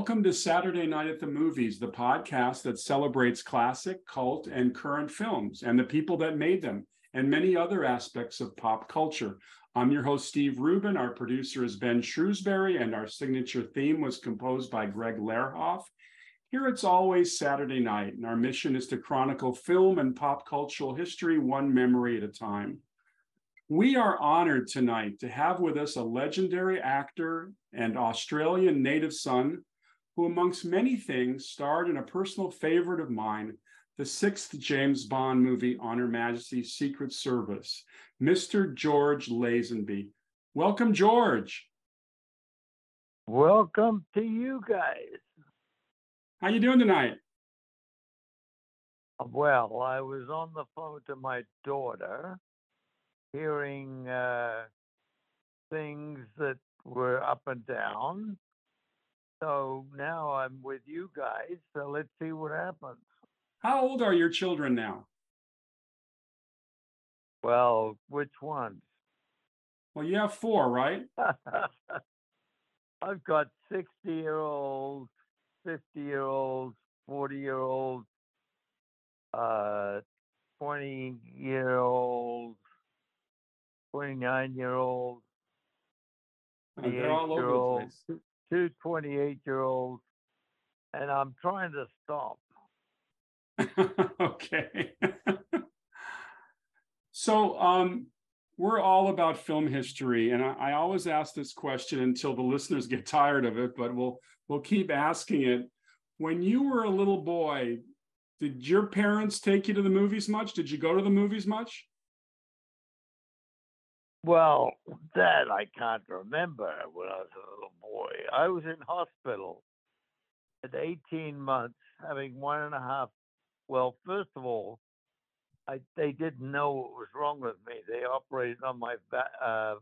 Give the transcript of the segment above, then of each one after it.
Welcome to Saturday Night at the Movies, the podcast that celebrates classic, cult, and current films and the people that made them, and many other aspects of pop culture. I'm your host, Steve Rubin. Our producer is Ben Shrewsbury, and our signature theme was composed by Greg Lerhoff. Here it's always Saturday night, and our mission is to chronicle film and pop cultural history one memory at a time. We are honored tonight to have with us a legendary actor and Australian native son who, amongst many things, starred in a personal favorite of mine, the sixth James Bond movie on Her Majesty's Secret Service, Mr. George Lazenby. Welcome, George. Welcome to you guys. How you doing tonight? Well, I was on the phone to my daughter, hearing uh, things that were up and down, so now I'm with you guys. So let's see what happens. How old are your children now? Well, which ones? Well, you have four, right? I've got 60 year olds, 50 year olds, 40 year olds, uh, 20 year olds, 29 year olds, they're all over the place two 28 year olds, and I'm trying to stop. okay. so, um, we're all about film history, and I, I, always ask this question until the listeners get tired of it, but we'll we'll keep asking it. When you were a little boy, did your parents take you to the movies much? Did you go to the movies much? Well, that I can't remember when I was a boy. I was in hospital at 18 months, having one and a half. Well, first of all, I, they didn't know what was wrong with me. They operated on my uh,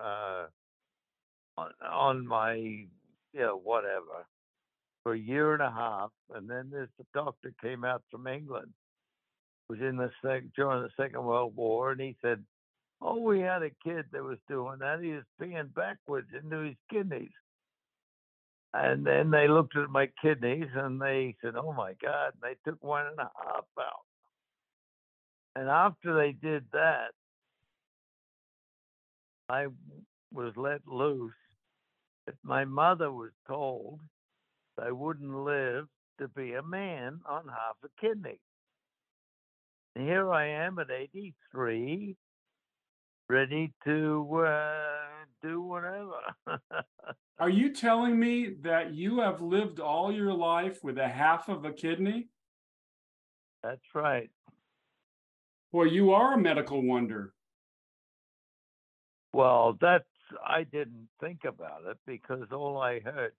uh, on, on my you know whatever for a year and a half, and then this doctor came out from England, was in the sec during the Second World War, and he said Oh, we had a kid that was doing that. He was peeing backwards into his kidneys. And then they looked at my kidneys and they said, Oh my God. And they took one and a half out. And after they did that, I was let loose. But my mother was told I wouldn't live to be a man on half a kidney. And here I am at 83 ready to uh, do whatever. Are you telling me that you have lived all your life with a half of a kidney? That's right. Well, you are a medical wonder. Well, that's I didn't think about it because all I heard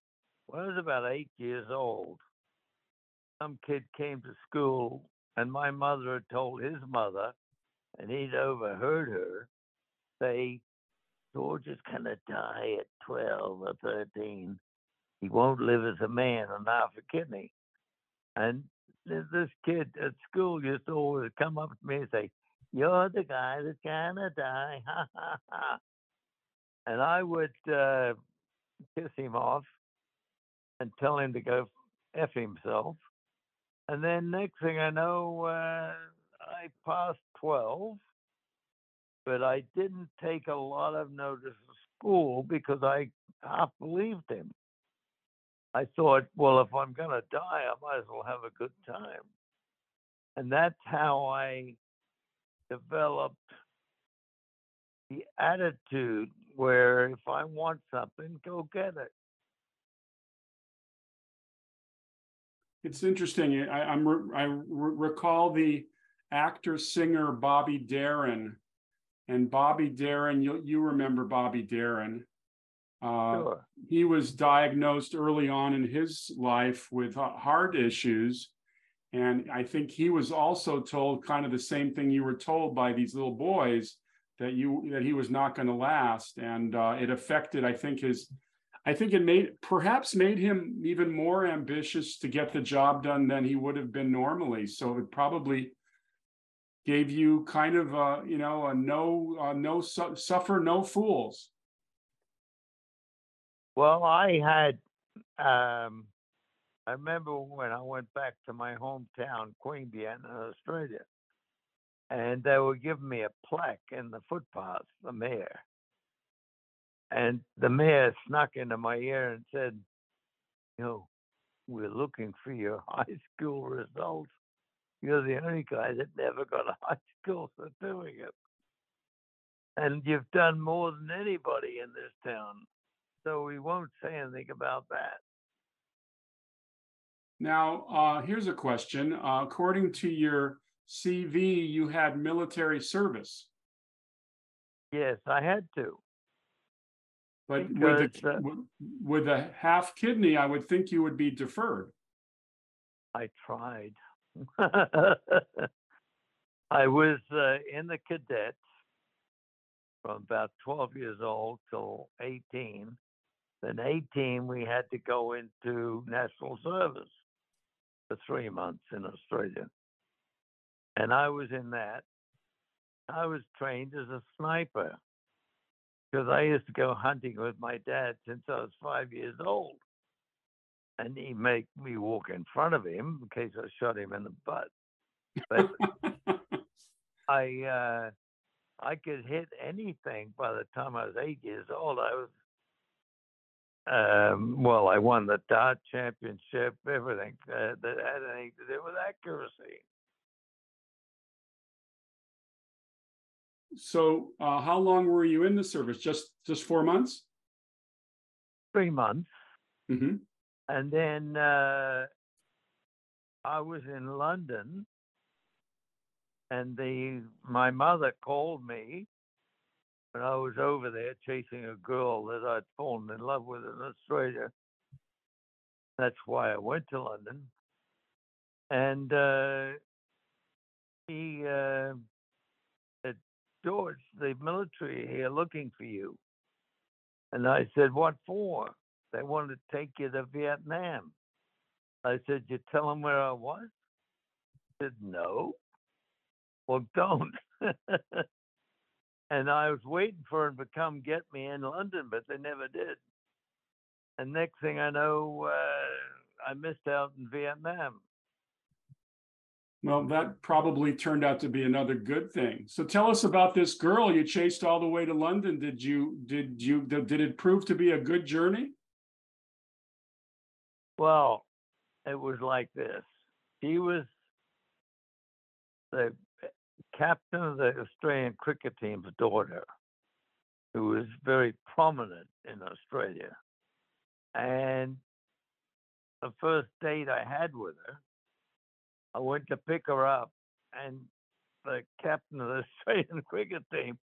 when I was about eight years old, some kid came to school and my mother had told his mother, and he'd overheard her say George is going to die at 12 or 13. He won't live as a man on half a kidney. And this kid at school used to always come up to me and say, You're the guy that's going to die. Ha, ha, ha. And I would uh, kiss him off and tell him to go F himself. And then next thing I know, uh, I passed 12 but I didn't take a lot of notice of school because I half believed him. I thought, well, if I'm going to die, I might as well have a good time. And that's how I developed the attitude where if I want something, go get it. It's interesting. Eh, I, am I recall the actor singer Bobby Darin and Bobby Darin, you you remember Bobby Darin. Uh, sure. He was diagnosed early on in his life with heart issues. And I think he was also told kind of the same thing you were told by these little boys that you that he was not going to last. And uh, it affected, I think, his I think it made perhaps made him even more ambitious to get the job done than he would have been normally. So it probably gave you kind of a, you know, a no, a no su- suffer, no fools. Well, I had um, I remember when I went back to my hometown, Queanbeyan, in Australia, and they were giving me a plaque in the footpath, the mayor. And the mayor snuck into my ear and said, You know, we're looking for your high school results. You're the only guy that never got a high school for doing it. And you've done more than anybody in this town. So we won't say anything about that. Now, uh, here's a question. Uh, according to your CV, you had military service, Yes, I had to. but with a, uh, with a half kidney, I would think you would be deferred. I tried. I was uh, in the cadets from about 12 years old till 18. Then 18, we had to go into national service for three months in Australia. And I was in that. I was trained as a sniper because I used to go hunting with my dad since I was five years old. And he made me walk in front of him in case I shot him in the butt. But I uh, I could hit anything by the time I was eight years old. I was um, well, I won the dart championship, everything uh, that had anything to do with accuracy. So, uh, how long were you in the service? Just just four months? Three months, hmm and then uh, I was in London, and the my mother called me when I was over there chasing a girl that I'd fallen in love with in Australia. That's why I went to London, and uh, he uh, said, "George, the military here looking for you." And I said, "What for?" They want to take you to Vietnam. I said, "You tell them where I was." Said, "No." Well, don't. and I was waiting for him to come get me in London, but they never did. And next thing I know, uh, I missed out in Vietnam. Well, that probably turned out to be another good thing. So, tell us about this girl you chased all the way to London. Did you did you did it prove to be a good journey? Well, it was like this. He was the eh, captain of the Australian cricket team's daughter, who was very prominent in Australia. And the first date I had with her, I went to pick her up, and the captain of the Australian cricket team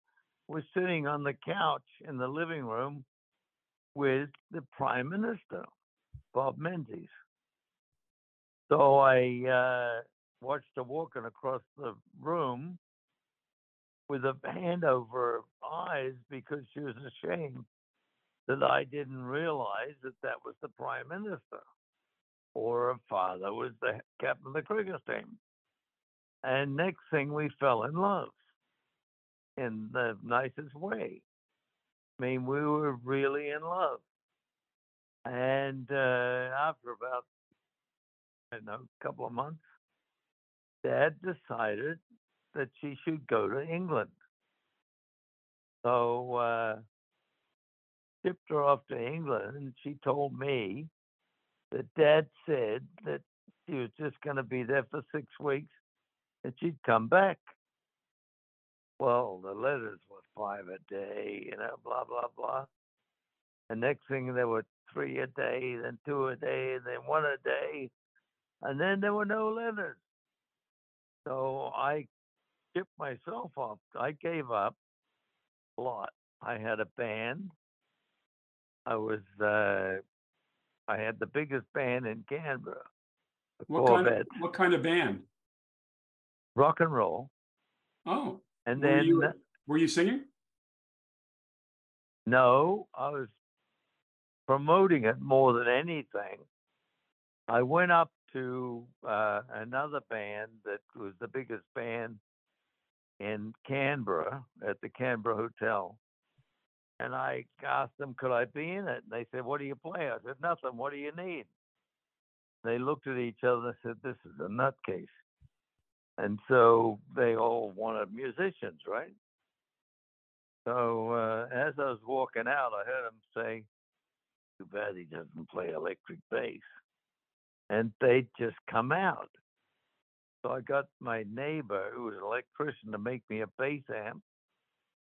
was sitting on the couch in the living room with the prime minister, Bob Menzies. So I uh, watched her walking across the room with a hand over her eyes because she was ashamed that I didn't realize that that was the prime minister or her father was the captain of the cricket team. And next thing we fell in love in the nicest way. I mean, we were really in love. And uh, after about, I know, a couple of months, Dad decided that she should go to England. So uh, shipped her off to England, and she told me that Dad said that she was just going to be there for six weeks, and she'd come back. Well, the letters were five a day, you know, blah blah blah. And next thing there were three a day, then two a day, then one a day, and then there were no letters. So I shipped myself off. I gave up a lot. I had a band. I was uh, I had the biggest band in Canberra, the What kind of what kind of band? rock and roll, Oh, and were then you were you singing? no, I was promoting it more than anything. I went up to uh, another band that was the biggest band in Canberra at the Canberra Hotel, And I asked them, could I be in it? And they said, what do you play? I said, nothing. What do you need? They looked at each other and said, this is a nutcase. And so they all wanted musicians, right? So uh, as I was walking out, I heard him say, too bad he doesn't play electric bass. And they'd just come out. So I got my neighbor, who was an electrician, to make me a bass amp.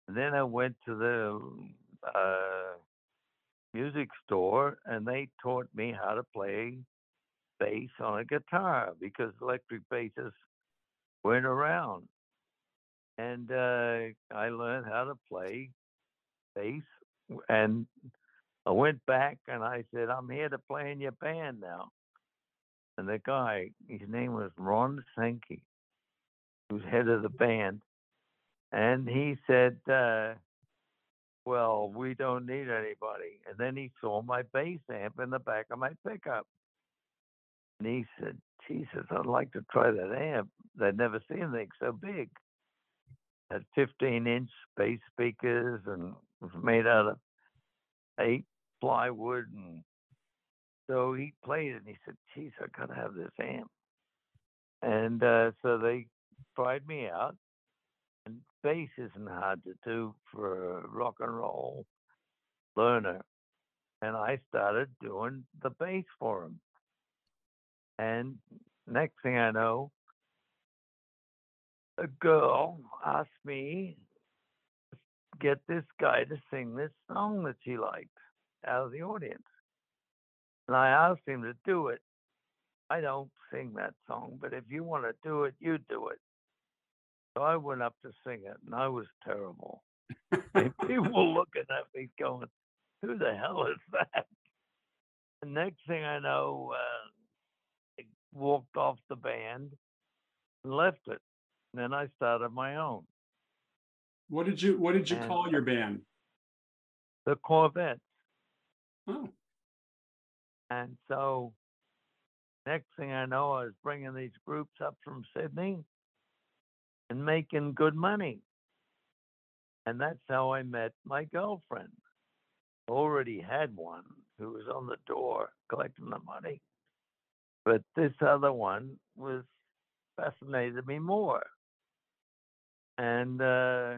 And then I went to the uh, music store and they taught me how to play bass on a guitar because electric basses weren't around. And uh, I learned how to play bass. And I went back and I said, I'm here to play in your band now. And the guy, his name was Ron Sankey, who's head of the band. And he said, uh, Well, we don't need anybody. And then he saw my bass amp in the back of my pickup. And he said, Jesus, I'd like to try that amp. They'd never seen anything so big. Had 15 inch bass speakers and was made out of eight plywood. And so he played it and he said, Geez, I got to have this amp. And uh, so they tried me out. And bass isn't hard to do for a rock and roll learner. And I started doing the bass for him. And next thing I know, a girl asked me to get this guy to sing this song that she liked out of the audience. And I asked him to do it. I don't sing that song, but if you want to do it, you do it. So I went up to sing it, and I was terrible. people looking at me going, Who the hell is that? The next thing I know, uh, I walked off the band and left it. And then I started my own. What did you What did you And- call your band? The Corvette. Oh, And so next thing I know, I was bringing these groups up from Sydney and making good money. And that's how I met my girlfriend. Already had one who was on the door collecting the money. But this other one was fascinated me more. And uh,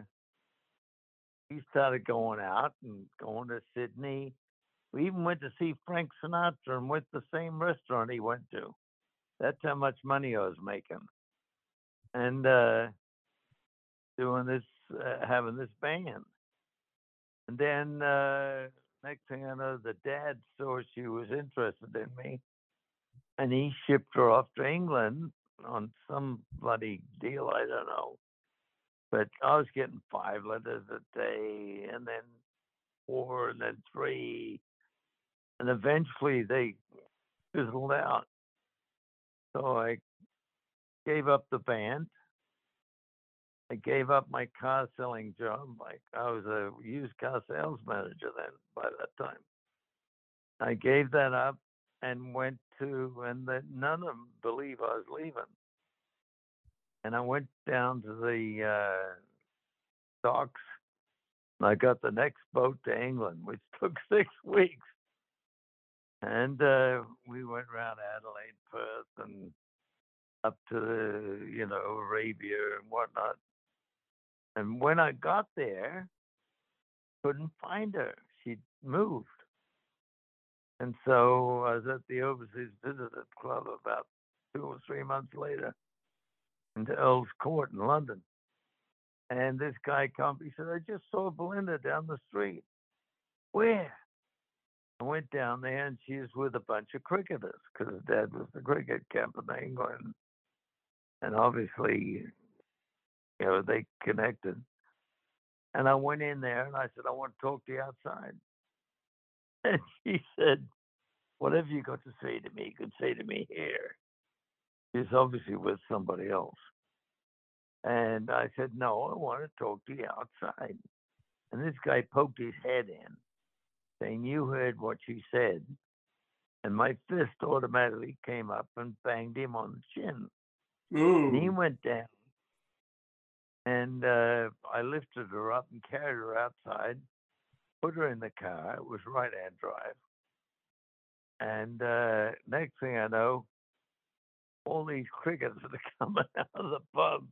we started going out and going to Sydney. We even went to see Frank Sinatra and went to the same restaurant he went to. That's how much money I was making. And uh, doing this, uh, having this band. And then uh, next thing I know, the dad saw she was interested in me, and he shipped her off to England on some bloody deal I don't know. But I was getting five letters a day, and then four, and then three, and eventually they fizzled out. So I gave up the band. I gave up my car selling job. Like I was a used car sales manager then by that time. I gave that up and went to and then none of them believe I was leaving. And I went down to the uh, docks and I got the next boat to England, which took six weeks. And uh, we went around Adelaide, Perth, and up to you know Arabia and whatnot. And when I got there, couldn't find her. She'd moved. And so I was at the Overseas Visitors Club about two or three months later into Earl's Court in London. And this guy come, he said, I just saw Belinda down the street. Where? I went down there and she was with a bunch of cricketers because dad was the cricket captain in England. And obviously, you know, they connected. And I went in there and I said, I want to talk to you outside. And she said, Whatever you got to say to me, you could say to me here. She's obviously with somebody else. And I said, No, I want to talk to you outside. And this guy poked his head in, saying, You heard what she said. And my fist automatically came up and banged him on the chin. And he went down. And uh, I lifted her up and carried her outside. put her in the car. It was right hand drive. And uh, next thing I know, all these crickets are coming out of the pub.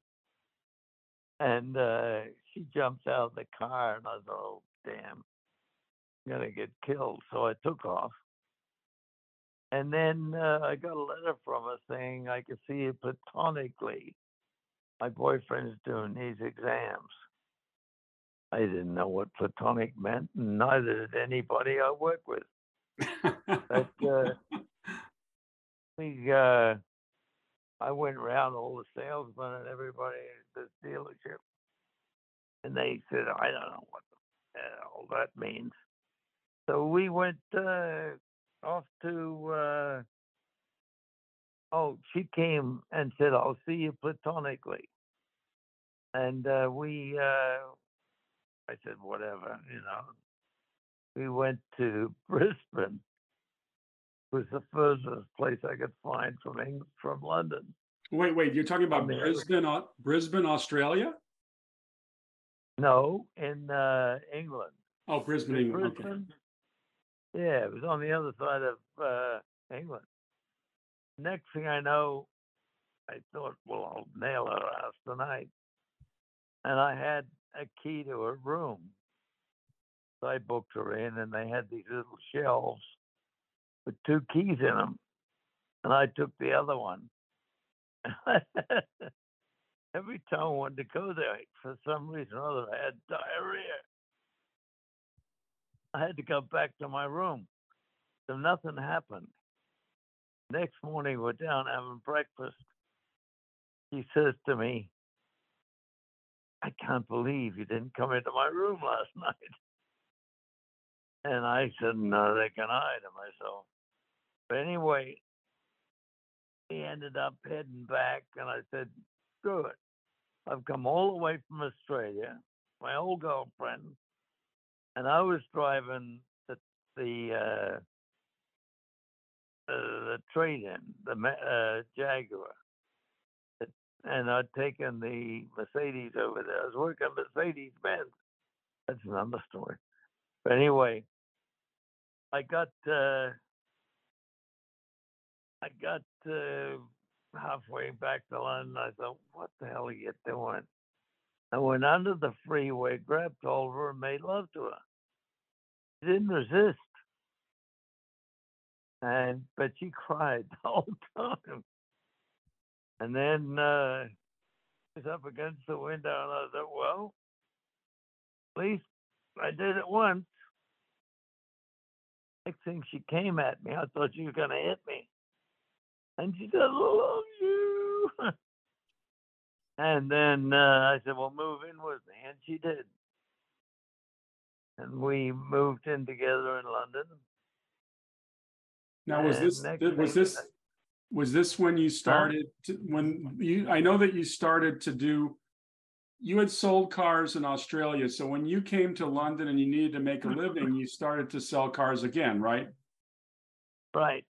And uh, she jumps out of the car, and I thought, oh, damn, going to get killed. So I took off. And then uh, I got a letter from her saying I could see you platonically. My boyfriend's doing these exams. I didn't know what platonic meant, and neither did anybody I work with. but uh, we, uh, I went around all the salesmen and everybody at the dealership, and they said, "I don't know what the hell that means." So we went uh, off to. Uh, oh, she came and said, "I'll see you platonically," and uh, we. Uh, I said, "Whatever," you know. We went to Brisbane. It was the furthest place I could find from Eng- from London. Wait, wait, you're talking about. Brisbane, Brisbane, Australia? No, in uh, England. Oh, Brisbane, England. Okay. Yeah, it was on the other side of uh, England. Next thing I know, I thought, well, I'll nail her ass tonight. And I had a key to her room. So I booked her in, and they had these little shelves with two keys in them. And I took the other one. Every time I wanted to go there, for some reason or other, I had diarrhea. I had to go back to my room. So nothing happened. Next morning, we're down having breakfast. He says to me, I can't believe you didn't come into my room last night. And I said, No, they can hide to myself. But anyway, he ended up heading back, and I said, it. I've come all the way from Australia, my old girlfriend, and I was driving the the uh, uh, the trade-in, the uh, Jaguar, and I'd taken the Mercedes over there. I was working Mercedes Benz. That's another story. But anyway, I got uh, I got uh, halfway back to London. I thought, what the hell are you doing? I went under the freeway, grabbed hold of her, and made love to her. She didn't resist. And but she cried the whole time. And then uh was up against the window and I thought, well, at least I did it once. Next thing she came at me, I thought she was gonna hit me. And she said, love you. and then uh, I said, Well, move in with me. And she did. And we moved in together in London. Now, was this, th- was this, was this when you started, to- when you, I know that you started to do, you had sold cars in Australia, so when you came to London and you needed to make a living, you started to sell cars again, right? Right.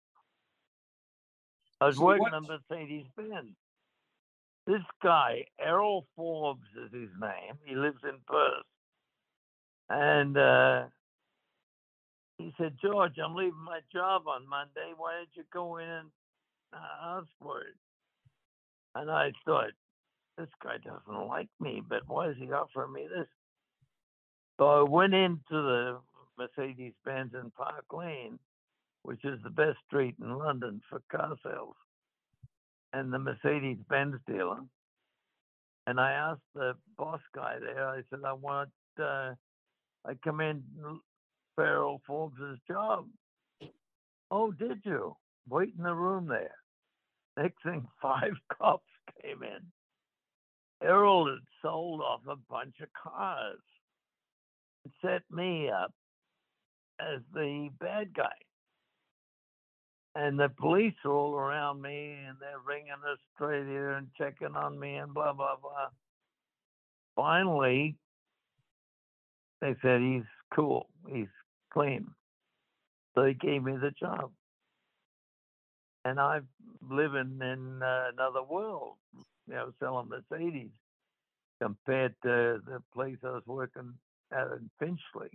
I was So working what- on Mercedes Benz. This guy, Errol Forbes is his name. He lives in Perth. And uh, he said, George, I'm leaving my job on Monday. Why don't you go in and uh, ask for it? And I thought, this guy doesn't like me, but why is he offering me this? So I went into the Mercedes Benz in Park Lane, which is the best street in London for car sales, and the Mercedes Benz dealer. And I asked the boss guy there, I said, I want, uh, I come in for Errol Forbes' job. Oh, did you? Wait in the room there. Next thing, five cops came in. Errol had sold off a bunch of cars and set me up as the bad guy. And the police are all around me and they're ringing Australia and checking on me and blah, blah, blah. Finally, they said he's cool, he's clean. So they gave me the job. And I'm living in uh, another world, you know, selling Mercedes compared to the place I was working at in Finchley.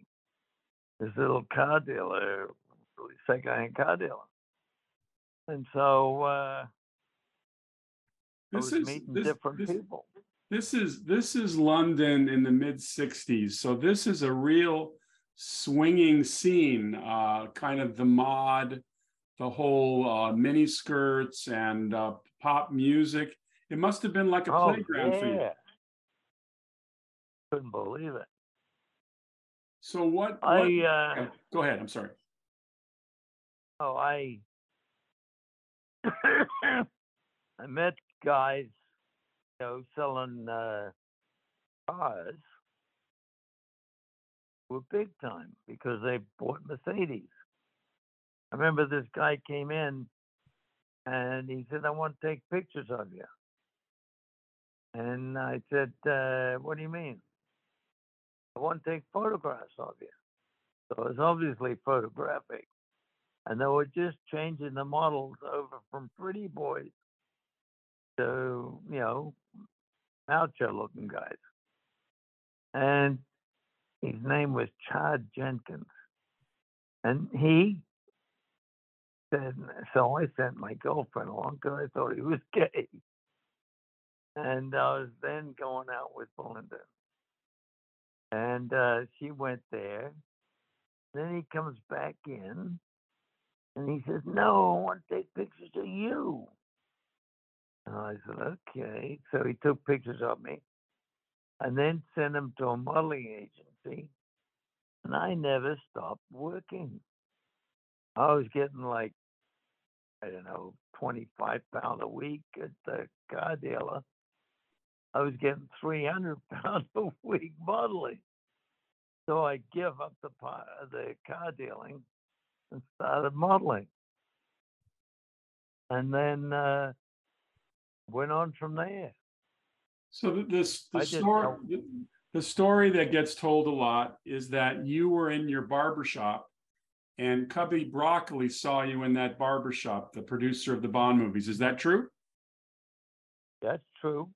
this little car dealer, second-hand car dealer, and so uh, This is meeting this, different this, people. this is this is London in the mid '60s. So this is a real swinging scene. Uh, kind of the mod, the whole uh, mini skirts and uh, pop music. It must have been like a Oh playground for you. yeah, couldn't believe it. So what? I what uh, go ahead. I'm sorry. oh I I met guys, you know, selling uh, cars were big time because they bought Mercedes. I remember this guy came in and he said, I want to take pictures of you. And I said, uh, What do you mean? I want to take photographs of you. So it was obviously photographic. And they were just changing the models over from pretty boys to, you know, macho looking guys. And his name was Chad Jenkins. And he said, so I sent my girlfriend along because I thought he was gay. And I was then going out with Belinda. And uh, she went there. Then he comes back in and he says, No, I want to take pictures of you. And I said, Okay. So he took pictures of me and then sent them to a modeling agency. And I never stopped working. I was getting like, I don't know, 25 pounds a week at the car dealer. I was getting 300 pounds a week modeling. So I give up the the car dealing and started modeling. And then uh, went on from there. So the, this the story the, the story that gets told a lot is that you were in your barber shop and Cubby Broccoli saw you in that barber shop, the producer of the Bond movies. Is that true? That's true.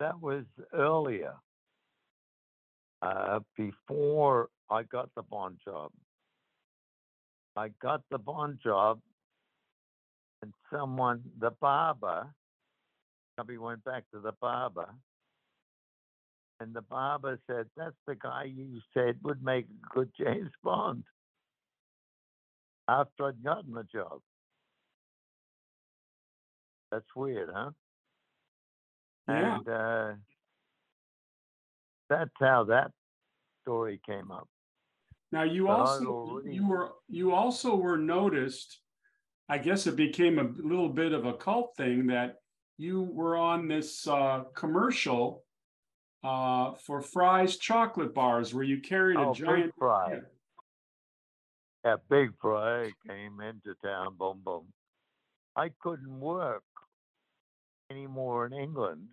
That was earlier, uh, before I got the Bond job. I got the Bond job, and someone, the barber, Cubby went back to the barber, and the barber said, That's the guy you said would make a good James Bond. After I'd gotten the job. That's weird, huh? Yeah. And uh, that's how that story came up. Now you also you were you also were noticed. I guess it became a little bit of a cult thing that you were on this uh, commercial uh, for Fry's chocolate bars where you carried a Oh, giant. Big Fry. Yeah, Big Fry came into town, boom, boom. I couldn't work anymore in England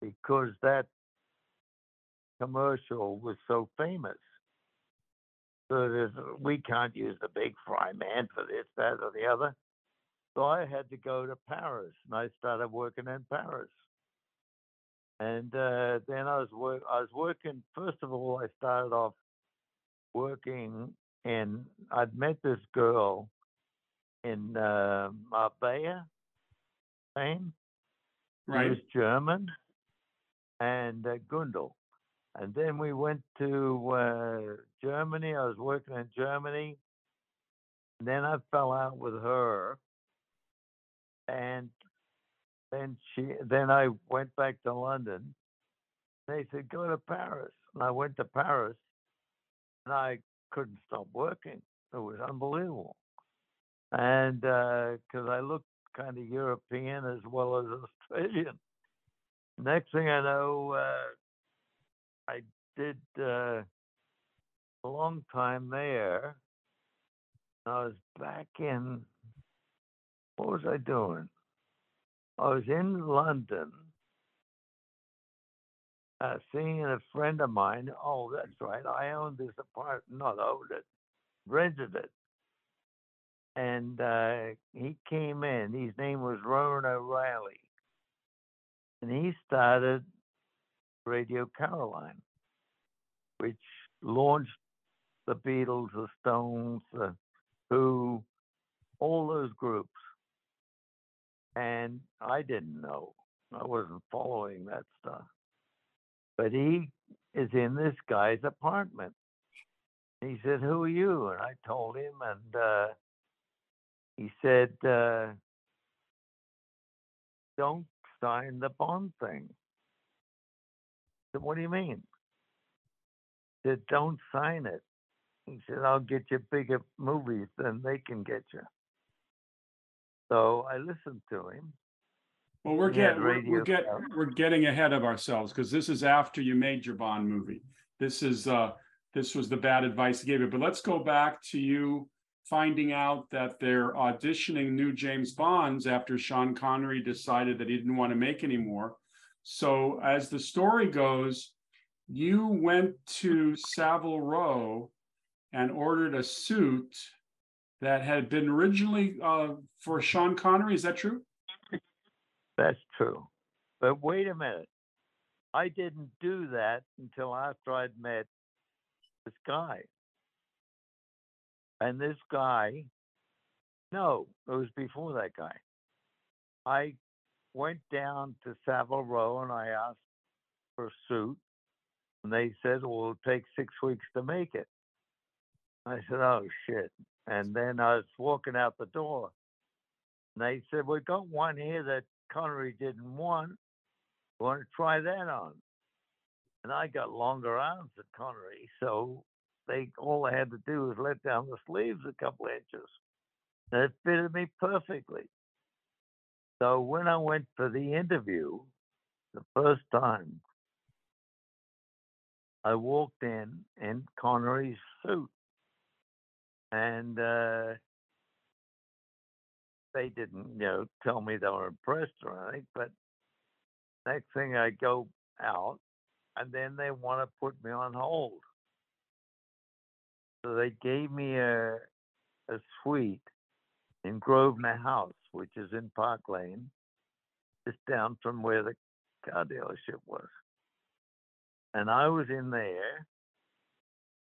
because that commercial was so famous. So there's, we can't use the Big Fry man for this, that, or the other. So I had to go to Paris, and I started working in Paris. And uh, then I was work. I was working. First of all, I started off working in. I'd met this girl in uh, Marbella, Spain. She was German, and uh, Gundel. And then we went to uh, Germany. I was working in Germany. And then I fell out with her. And then she then I went back to London. They said, go to Paris. And I went to Paris and I couldn't stop working. It was unbelievable. And because I looked kind of European as well as Australian. Next thing I know, uh, I did uh, a long time there. I was back in, what was I doing? I was in London uh, seeing a friend of mine. Oh, that's right. I owned this apartment, not owned it, rented it. And uh, he came in. His name was Ronan O'Rahilly. And he started Radio Caroline, which launched the Beatles, the Stones, the Who, all those groups. And I didn't know. I wasn't following that stuff. But he is in this guy's apartment. He said, Who are you? And I told him, and uh, he said, uh, Don't sign the bond thing. What do you mean? He said, Don't sign it. He said, I'll get you bigger movies than they can get you. So I listened to him. Well, we're getting, we're, we're get, we're getting ahead of ourselves because this is after you made your Bond movie. This is, uh, this was the bad advice he gave you, but let's go back to you finding out that they're auditioning new James Bonds after Sean Connery decided that he didn't want to make anymore. So as the story goes, you went to Savile Row and ordered a suit that had been originally, uh, for Sean Connery. Is that true? That's true. But wait a minute. I didn't do that until after I'd met this guy. And this guy, no, it was before that guy. I went down to Savile Row and I asked for a suit. And they said, well, it'll take six weeks to make it. I said, oh, shit. And then I was walking out the door. And they said, we got one here that Connery didn't want. Want to try that on? And I got longer arms than Connery, so they all they had to do was let down the sleeves a couple inches. And it fitted me perfectly. So when I went for the interview, the first time, I walked in in Connery's suit, and uh, they didn't, you know, tell me they were impressed or anything. But next thing I go out, and then they want to put me on hold. So they gave me a a suite in Grosvenor House, which is in Park Lane, just down from where the car dealership was. And I was in there,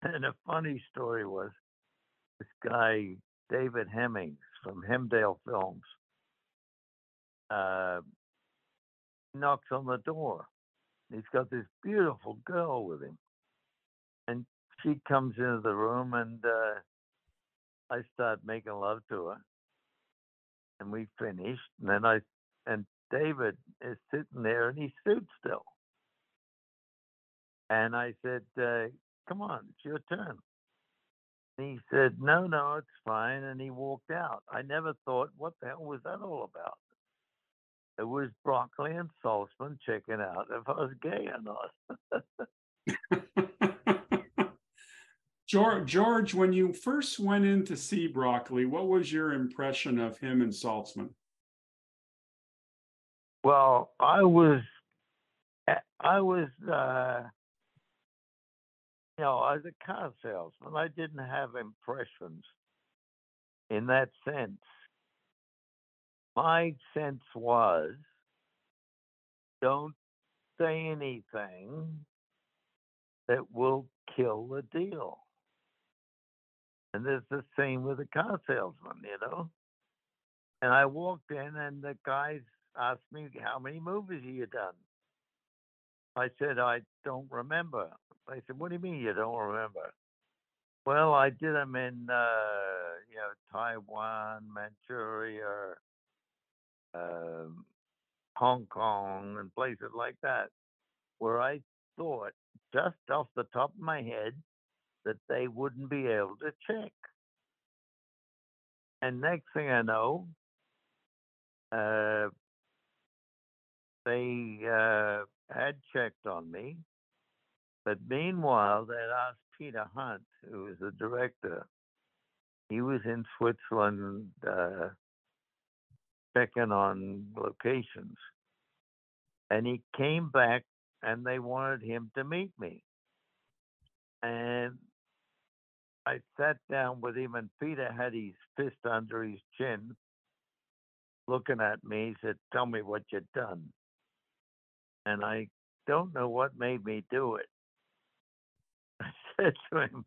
and a funny story was this guy David Hemmings from Hemdale Films uh, knocks on the door. He's got this beautiful girl with him, and she comes into the room, and uh, I start making love to her, and we finished. And then I and David is sitting there, and he's suit still. And I said, uh, "Come on, it's your turn." And he said, No, no, it's fine. And he walked out. I never thought, What the hell was that all about? It was Broccoli and Saltzman checking out if I was gay or not. George, George, when you first went in to see Broccoli, what was your impression of him and Saltzman? well, I was, I was, uh, you know, as a car salesman, I didn't have impressions in that sense. My sense was don't say anything that will kill the deal. And it's the same with a car salesman, you know. And I walked in, and the guys asked me, How many movies have you done? I said, I don't remember. They said, What do you mean you don't remember? Well, I did them in, uh, you know, Taiwan, Manchuria, um, Hong Kong, and places like that, where I thought, just off the top of my head, that they wouldn't be able to check. And next thing I know, uh, they uh, had checked on me. But meanwhile, they asked Peter Hunt, who was the director. He was in Switzerland uh, checking on locations. And he came back and they wanted him to meet me. And I sat down with him, and Peter had his fist under his chin, looking at me. He said, Tell me what you've done. And I don't know what made me do it. I said to him,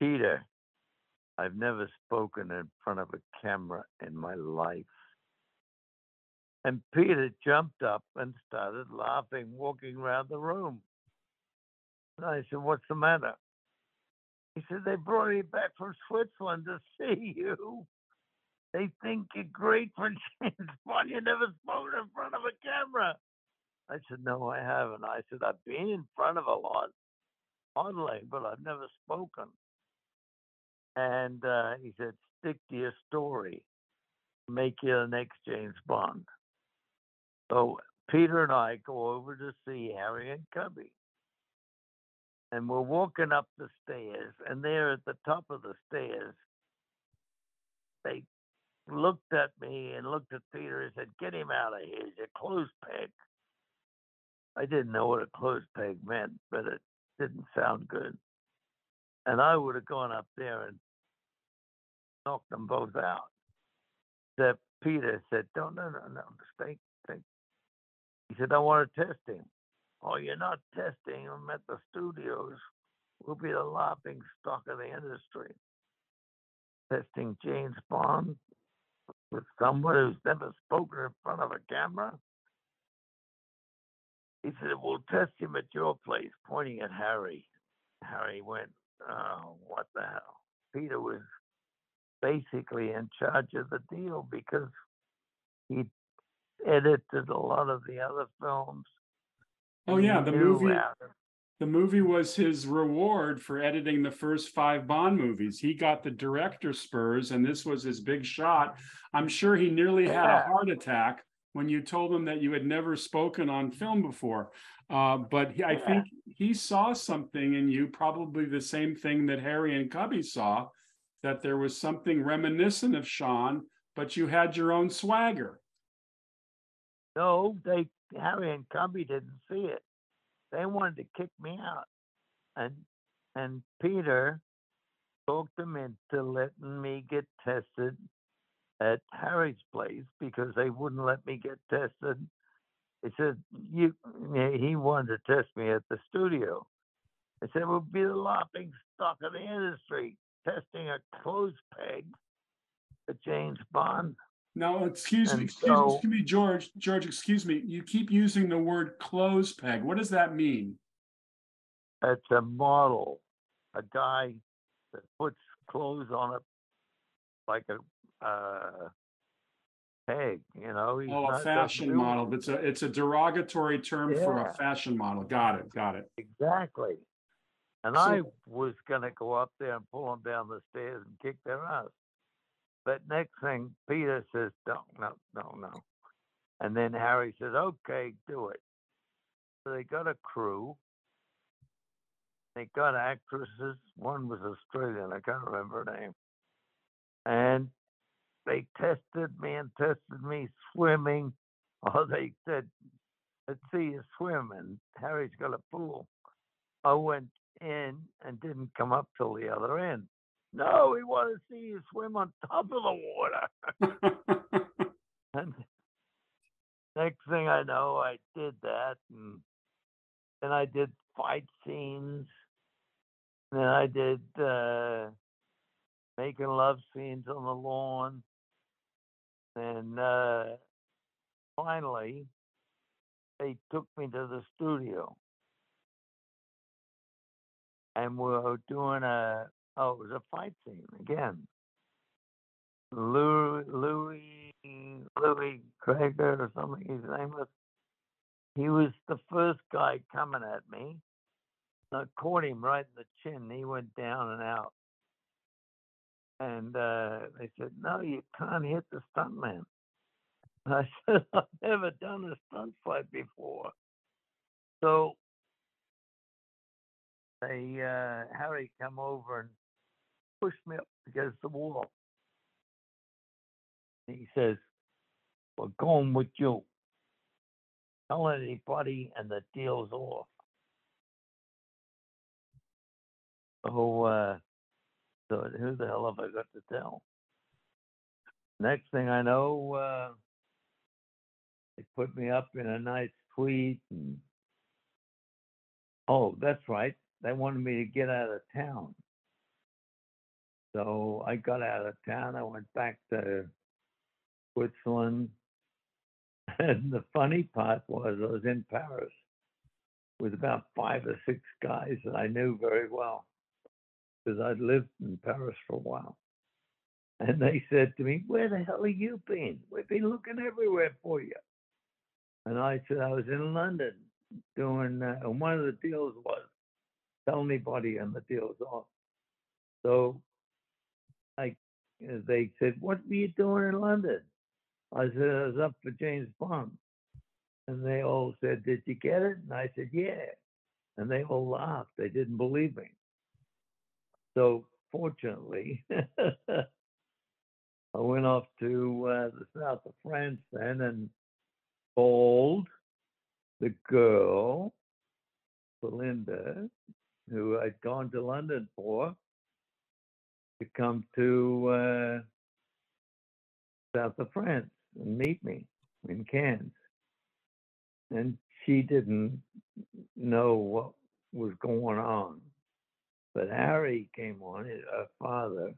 Peter, I've never spoken in front of a camera in my life. And Peter jumped up and started laughing, walking around the room. And I said, What's the matter? He said, They brought me back from Switzerland to see you. They think you're great for James Bond. You never spoken in front of a camera. I said, No, I haven't. I said, I've been in front of a lot, modeling, but I've never spoken. And uh, he said, Stick to your story, make you the next James Bond. So Peter and I go over to see Harry and Cubby. And we're walking up the stairs, and there at the top of the stairs, they looked at me and looked at Peter and said, Get him out of here. He's a clothes peg. I didn't know what a clothes peg meant, but it didn't sound good. And I would have gone up there and knocked them both out. Except Peter said, Don't, no, no, no, stay, stay. He said, I want to test him. Oh, you're not testing him at the studios. We'll be the laughing stock of the industry. Testing James Bond with someone who's never spoken in front of a camera. He said, We'll test him at your place, pointing at Harry. Harry went, Oh, what the hell? Peter was basically in charge of the deal because he edited a lot of the other films. Oh yeah, the movie the movie was his reward for editing the first five Bond movies. He got the director spurs, and this was his big shot. I'm sure he nearly had a heart attack when you told him that you had never spoken on film before. Uh, but he, I Yeah. think he saw something in you, probably the same thing that Harry and Cubby saw, that there was something reminiscent of Sean, but you had your own swagger. No, they Harry and Cubby didn't see it. They wanted to kick me out, and and Peter talked them into letting me get tested at Harry's place because they wouldn't let me get tested. He said you he wanted to test me at the studio. I said we'll be the laughing stock of the industry, testing a clothes peg James Bond. Now, excuse me, excuse, so- excuse me, George, George, excuse me. You keep using the word clothes peg. What does that mean? It's a model, a guy that puts clothes on it like a uh, peg. You know, he's Oh, a fashion model. It's a, it's a derogatory term for a fashion model. Got it, got it. exactly. And So- I was gonna go up there and pull them down the stairs and kick their ass. But next thing, Peter says, "No, no, no, no," and then Harry says, "Okay, do it." So they got a crew. They got actresses. One was Australian. I can't remember her name. And they tested me and tested me swimming. Oh, they said, let's see you swim. And Harry's got a pool. I went in and didn't come up till the other end. No, we want to see you swim on top of the water. And next thing I know, I did that, and then I did fight scenes. And then I did uh, making love scenes on the lawn, and uh, finally, they took me to the studio, and we were doing a oh, it was a fight scene again. Louis Louis Louis Krager or something his name was. He was the first guy coming at me. I caught him right in the chin. He went down and out. And uh, they said, "No, you can't hit the stuntman." And I said, "I've never done a stunt fight before." So they uh, Harry come over and pushed me up against the wall. He says, We're going with you. Tell anybody and the deal's off. So, uh, so who the hell have I got to tell? Next thing I know, uh, they put me up in a nice suite. And, oh, that's right. They wanted me to get out of town. So I got out of town. I went back to Switzerland. And the funny part was I was in Paris with about five or six guys that I knew very well because I'd lived in Paris for a while. And they said to me, Where the hell have you been? We've been looking everywhere for you. And I said, I was in London doing, uh, and one of the deals was tell anybody and the deal's off. So they said, What were you doing in London? I said, I was up for James Bond. And they all said, Did you get it? And I said, Yeah. And they all laughed. They didn't believe me. So fortunately, I went off to uh, the south of France then and called the girl, Belinda, who I'd gone to London for, to come to uh, south of France and meet me in Cannes. And she didn't know what was going on. But Harry came on, her father,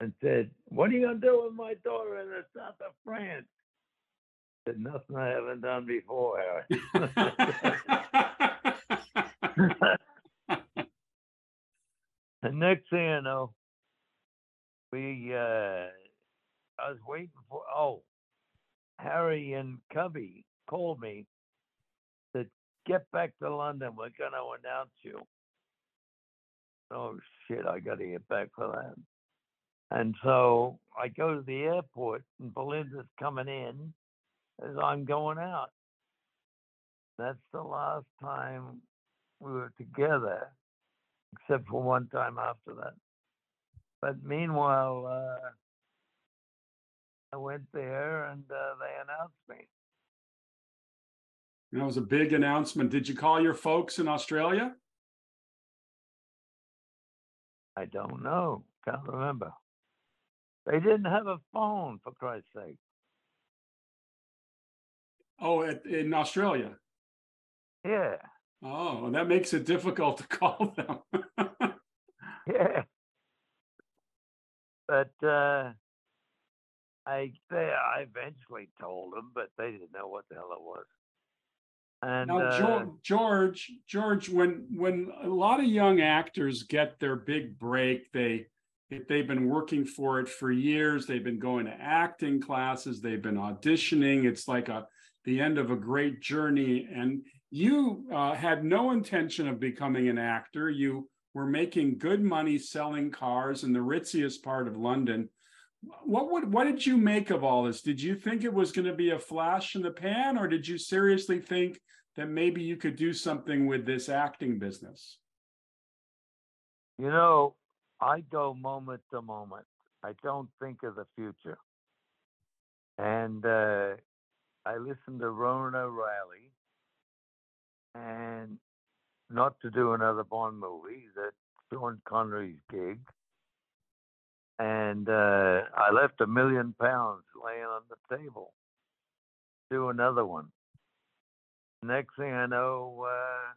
and said, What are you going to do with my daughter in the south of France? I said, Nothing I haven't done before, Harry. and next thing I know, we, uh, I was waiting for, oh, Harry and Cubby called me to get back to London. We're going to announce you. Oh, shit, I got to get back for that. And so I go to the airport, and Belinda's coming in as I'm going out. That's the last time we were together, except for one time after that. But meanwhile, uh, I went there and uh, they announced me. That was a big announcement. Did you call your folks in Australia? I don't know. Can't remember. They didn't have a phone, for Christ's sake. Oh, at, in Australia. Yeah. Oh, that makes it difficult to call them. yeah. But uh, I they, I eventually told them, but they didn't know what the hell it was. And now, uh, George, George, when when a lot of young actors get their big break, they they've been working for it for years. They've been going to acting classes. They've been auditioning. It's like a the end of a great journey. And you uh, had no intention of becoming an actor. You were making good money selling cars in the ritziest part of London. What would what did you make of all this? Did you think it was going to be a flash in the pan, or did you seriously think that maybe you could do something with this acting business? You know, I go moment to moment. I don't think of the future. And uh, I listen to Ronan O'Rahilly and not to do another Bond movie, that Sean Connery's gig. And uh, I left a million pounds laying on the table. Do another one. Next thing I know, uh,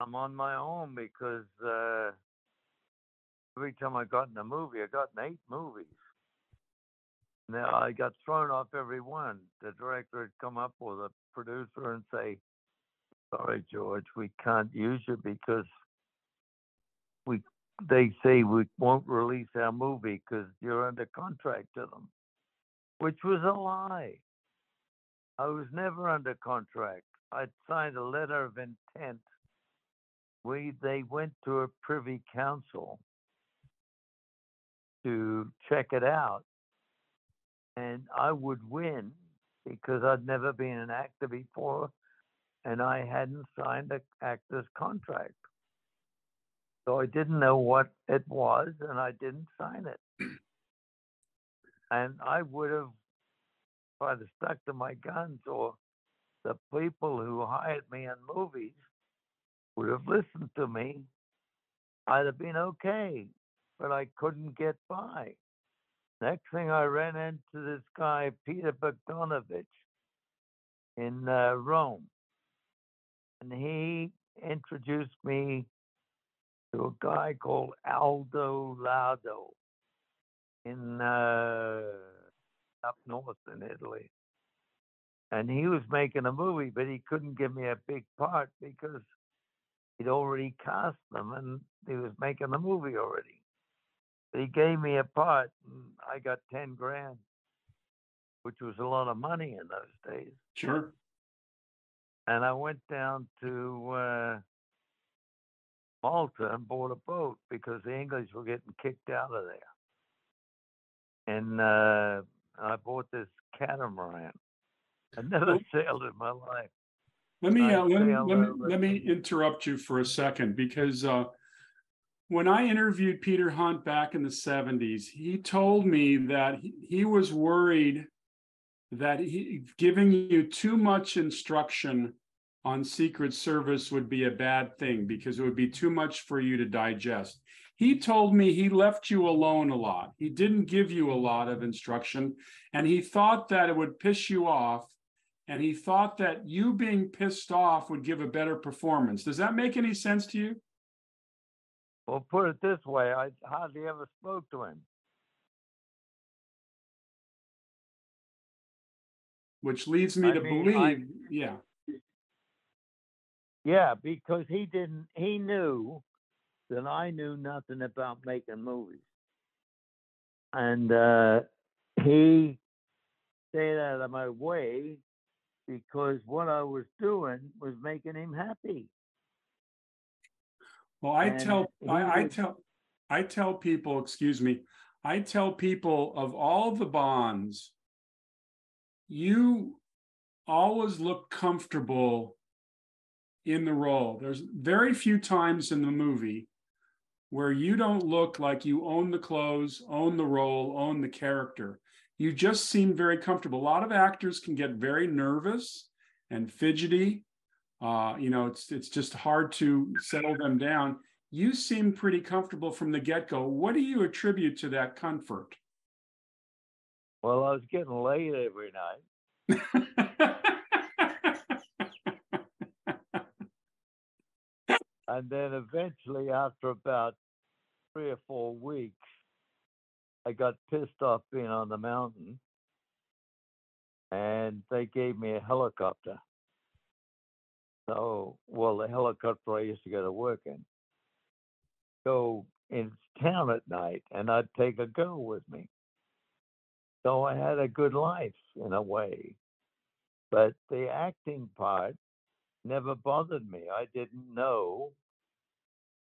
I'm on my own because uh, every time I got in a movie, I got in eight movies. Now I got thrown off every one. The director would come up with a producer and say, "Sorry, George, we can't use you because we they say we won't release our movie because you're under contract to them," which was a lie. I was never under contract. I'd signed a letter of intent. We they went to a privy council to check it out, and I would win because I'd never been an actor before, and I hadn't signed an actor's contract. So I didn't know what it was, and I didn't sign it. and I would have either stuck to my guns or the people who hired me in movies would have listened to me, I'd have been okay. But I couldn't get by. Next thing I ran into this guy, Peter Bogdanovich, in uh, Rome. And he introduced me to a guy called Aldo Lado in uh, up north in Italy. And he was making a movie, but he couldn't give me a big part because he'd already cast them and he was making the movie already. But he gave me a part and I got 10 grand, which was a lot of money in those days. Sure. And I went down to uh, Malta and bought a boat because the English were getting kicked out of there. And uh, I bought this catamaran. I never Well- sailed in my life. Let me, uh, let me, let me, let me interrupt you for a second because, uh, when I interviewed Peter Hunt back in the seventies, he told me that he, he was worried that he, giving you too much instruction on Secret Service would be a bad thing because it would be too much for you to digest. He told me he left you alone a lot. He didn't give you a lot of instruction and he thought that it would piss you off and he thought that you being pissed off would give a better performance. Does that make any sense to you? Well, put it this way I hardly ever spoke to him. Which leads me I to mean, I- believe, yeah, Yeah, because he didn't, he knew that I knew nothing about making movies. And uh, he stayed out of my way because what I was doing was making him happy. well, I And tell, he I, I was- tell, I tell people, excuse me, I tell people of all the bonds, you always look comfortable in the role. There's very few times in the movie where you don't look like you own the clothes, own the role, own the character. You just seem very comfortable. A lot of actors can get very nervous and fidgety. Uh, you know, it's it's just hard to settle them down. You seem pretty comfortable from the get-go. What do you attribute to that comfort? Well, I was getting laid every night. And then eventually, after about three or four weeks, I got pissed off being on the mountain. And they gave me a helicopter. So, well, the helicopter I used to go to work in. Go in town at night, and I'd take a girl with me. So I had a good life in a way. But the acting part never bothered me. I didn't know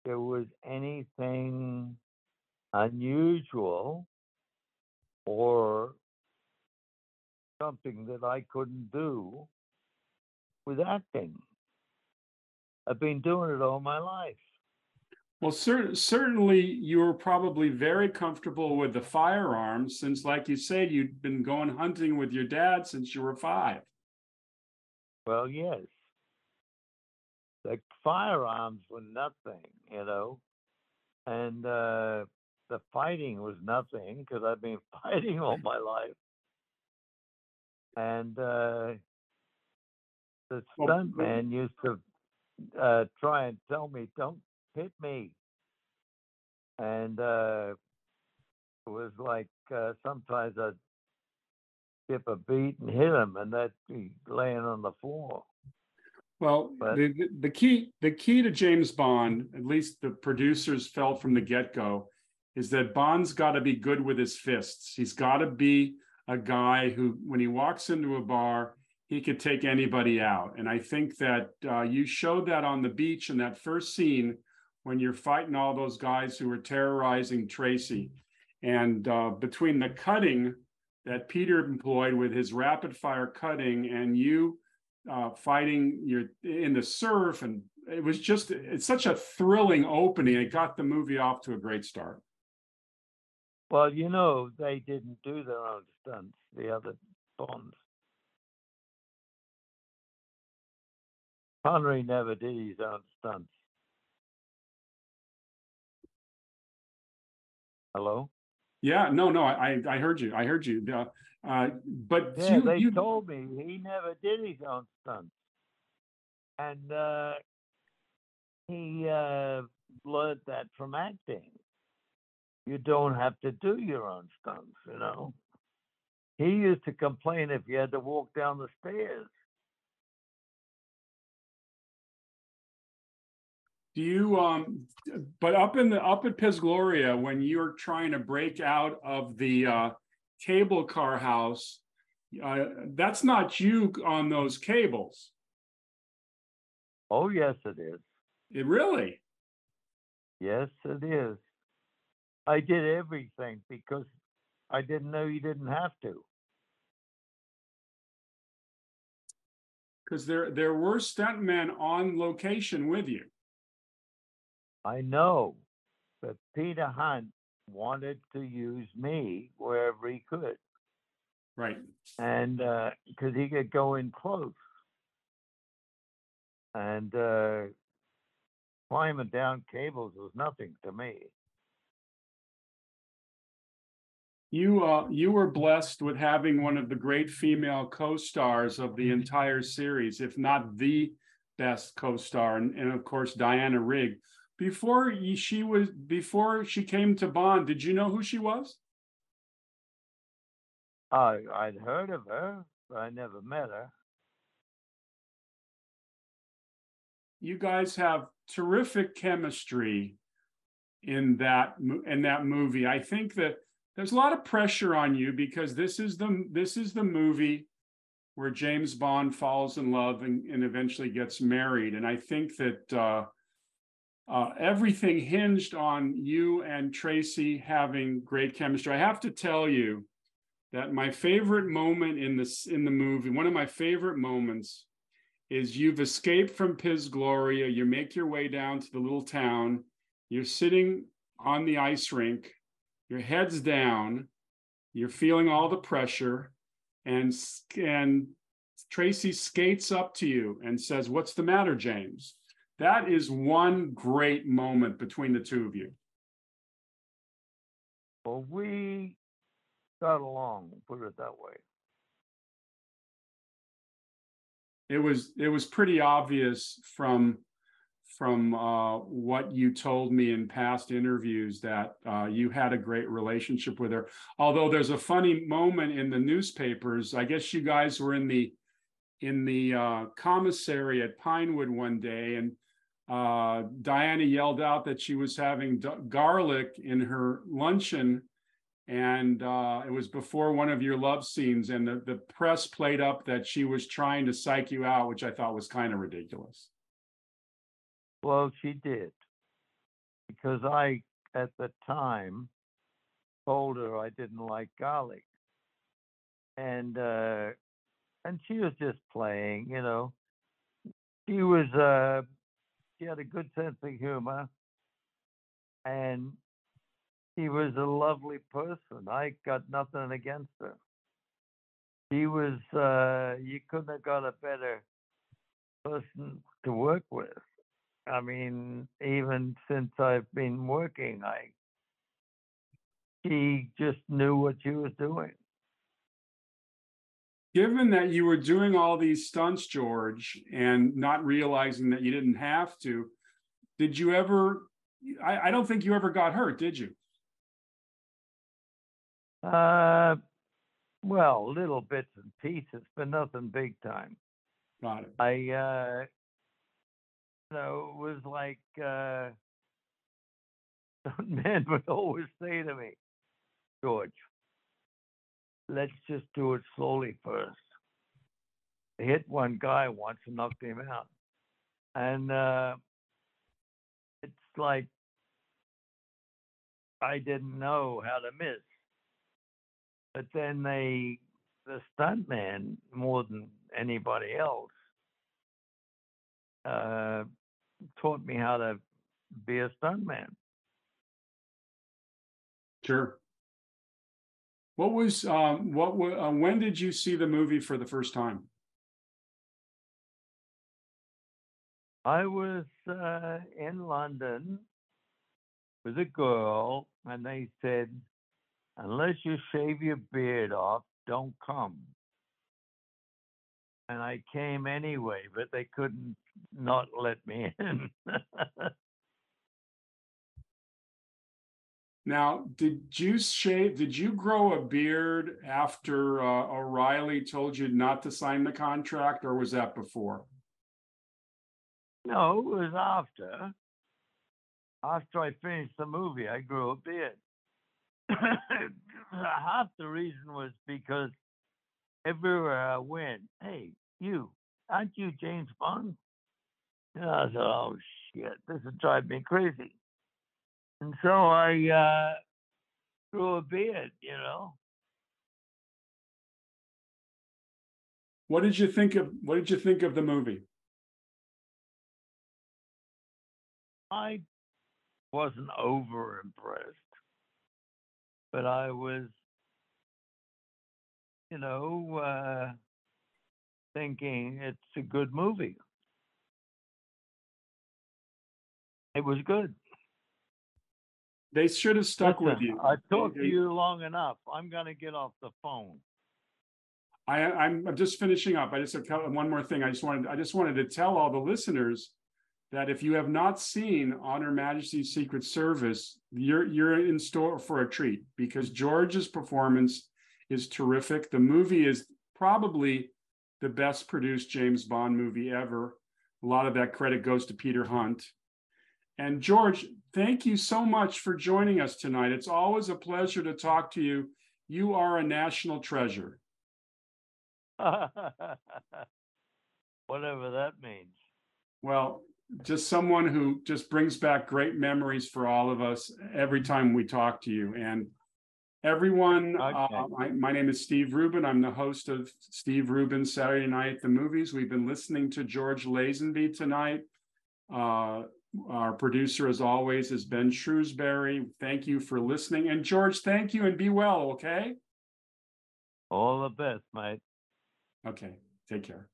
there was anything unusual or something that I couldn't do with acting. I've been doing it all my life. Well, cer- certainly you were probably very comfortable with the firearms since, like you said, you'd been going hunting with your dad since you were five. Well, yes. The firearms were nothing, you know, and uh, the fighting was nothing because I've been fighting all my life. And uh, the Well, stunt man used to uh, try and tell me, "Don't hit me," and uh, it was like uh, sometimes I'd skip a beat and hit him, and that'd be laying on the floor. Well, But- the, the- key, the key to James Bond, at least the producers felt from the get-go, is that Bond's got to be good with his fists. He's got to be a guy who, when he walks into a bar, he could take anybody out. And I think that uh, you showed that on the beach in that first scene when you're fighting all those guys who were terrorizing Tracy. And uh, between the cutting that Peter employed with his rapid fire cutting and you uh, fighting your in the surf, and it was just it's such a thrilling opening. It got the movie off to a great start. Well, you know, they didn't do their own stunts, the other Bonds. Connery never did his own stunts. Hello? Yeah, no, no, I I heard you. I heard you. Uh, uh, but Yeah, you, they you told me he never did his own stunts. And uh, he uh, learned that from acting. You don't have to do your own stunts, you know. He used to complain if you had to walk down the stairs. Do you um but up in the up at Piz Gloria, when you're trying to break out of the uh cable car house, uh that's not you on those cables. Oh yes it is. It really? Yes it is. I did everything because I didn't know you didn't have to. Because there there were stuntmen on location with you. I know, but Peter Hunt wanted to use me wherever he could, Right. and because he could go in close, and uh, climbing down cables was nothing to me. You uh you were blessed with having one of the great female co-stars of the entire series, if not the best co-star, and, and of course Diana Rigg. Before she was before she came to Bond, did you know who she was? I I'd heard of her, but I never met her. You guys have terrific chemistry in that in that movie. I think that there's a lot of pressure on you because this is the this is the movie where James Bond falls in love and, and eventually gets married. And I think that uh, uh, everything hinged on you and Tracy having great chemistry. I have to tell you that my favorite moment in this in the movie, one of my favorite moments, is you've escaped from Piz Gloria. You make your way down to the little town. You're sitting on the ice rink. Your head's down. You're feeling all the pressure, and and Tracy skates up to you and says, "What's the matter, James?" That is one great moment between the two of you. Well, we got along, put it that way. it was it was pretty obvious from from uh, what you told me in past interviews that uh, you had a great relationship with her. Although there's a funny moment in the newspapers. I guess you guys were in the in the uh, commissary at Pinewood one day, and uh, Diana yelled out that she was having garlic in her luncheon, and uh, it was before one of your love scenes, and the, the press played up that she was trying to psych you out, which I thought was kind of ridiculous. Well, she did. Because I, at the time, told her I didn't like garlic. And uh and she was just playing, you know. She was she had a good sense of humor and she was a lovely person. I got nothing against her. She was uh you couldn't have got a better person to work with. I mean, even since I've been working, I she just knew what she was doing. Given that you were doing all these stunts, George, and not realizing that you didn't have to, did you ever? I, I don't think you ever got hurt, did you? Uh, well, little bits and pieces, but nothing big time. Got it. I, uh, you know, it was like uh, men would always say to me, George, let's just do it slowly first. I hit one guy once and knocked him out. And uh, it's like I didn't know how to miss. But then they, the stuntman, more than anybody else, uh, taught me how to be a stuntman. Sure. What was um what wa- uh, when did you see the movie for the first time? I was uh, in London with a girl, and they said, unless you shave your beard off, don't come. and I came anyway, but they couldn't not let me in. Now, did you shave, did you grow a beard after uh, O'Rahilly told you not to sign the contract, or was that before? no, it was after. After I finished the movie, I grew a beard. Half the reason was because everywhere I went, hey, you, aren't you James Bond? And I said, oh shit, this would drive me crazy. And so I uh, grew a beard, you know. What did you think of, what did you think of the movie? I wasn't over impressed, but I was, you know, uh, thinking it's a good movie. It was good. They should have stuck with you. I talked to you long enough. I'm gonna get off the phone. I, I'm, I'm just finishing up. I just have one more thing. I just wanted, I just wanted to tell all the listeners that if you have not seen On Her Majesty's Secret Service, you're, you're in store for a treat because George's performance is terrific. The movie is probably the best produced James Bond movie ever. A lot of that credit goes to Peter Hunt. And George, thank you so much for joining us tonight. It's always a pleasure to talk to you. You are a national treasure. Whatever that means. Well, just someone who just brings back great memories for all of us every time we talk to you. And everyone, uh, Okay. my, my name is Steve Rubin. I'm the host of Steve Rubin's Saturday Night at the Movies. We've been listening to George Lazenby tonight. Uh, our producer, as always, is Ben Shrewsbury. Thank you for listening. And George, thank you and be well, okay? All the best, mate. Okay, take care.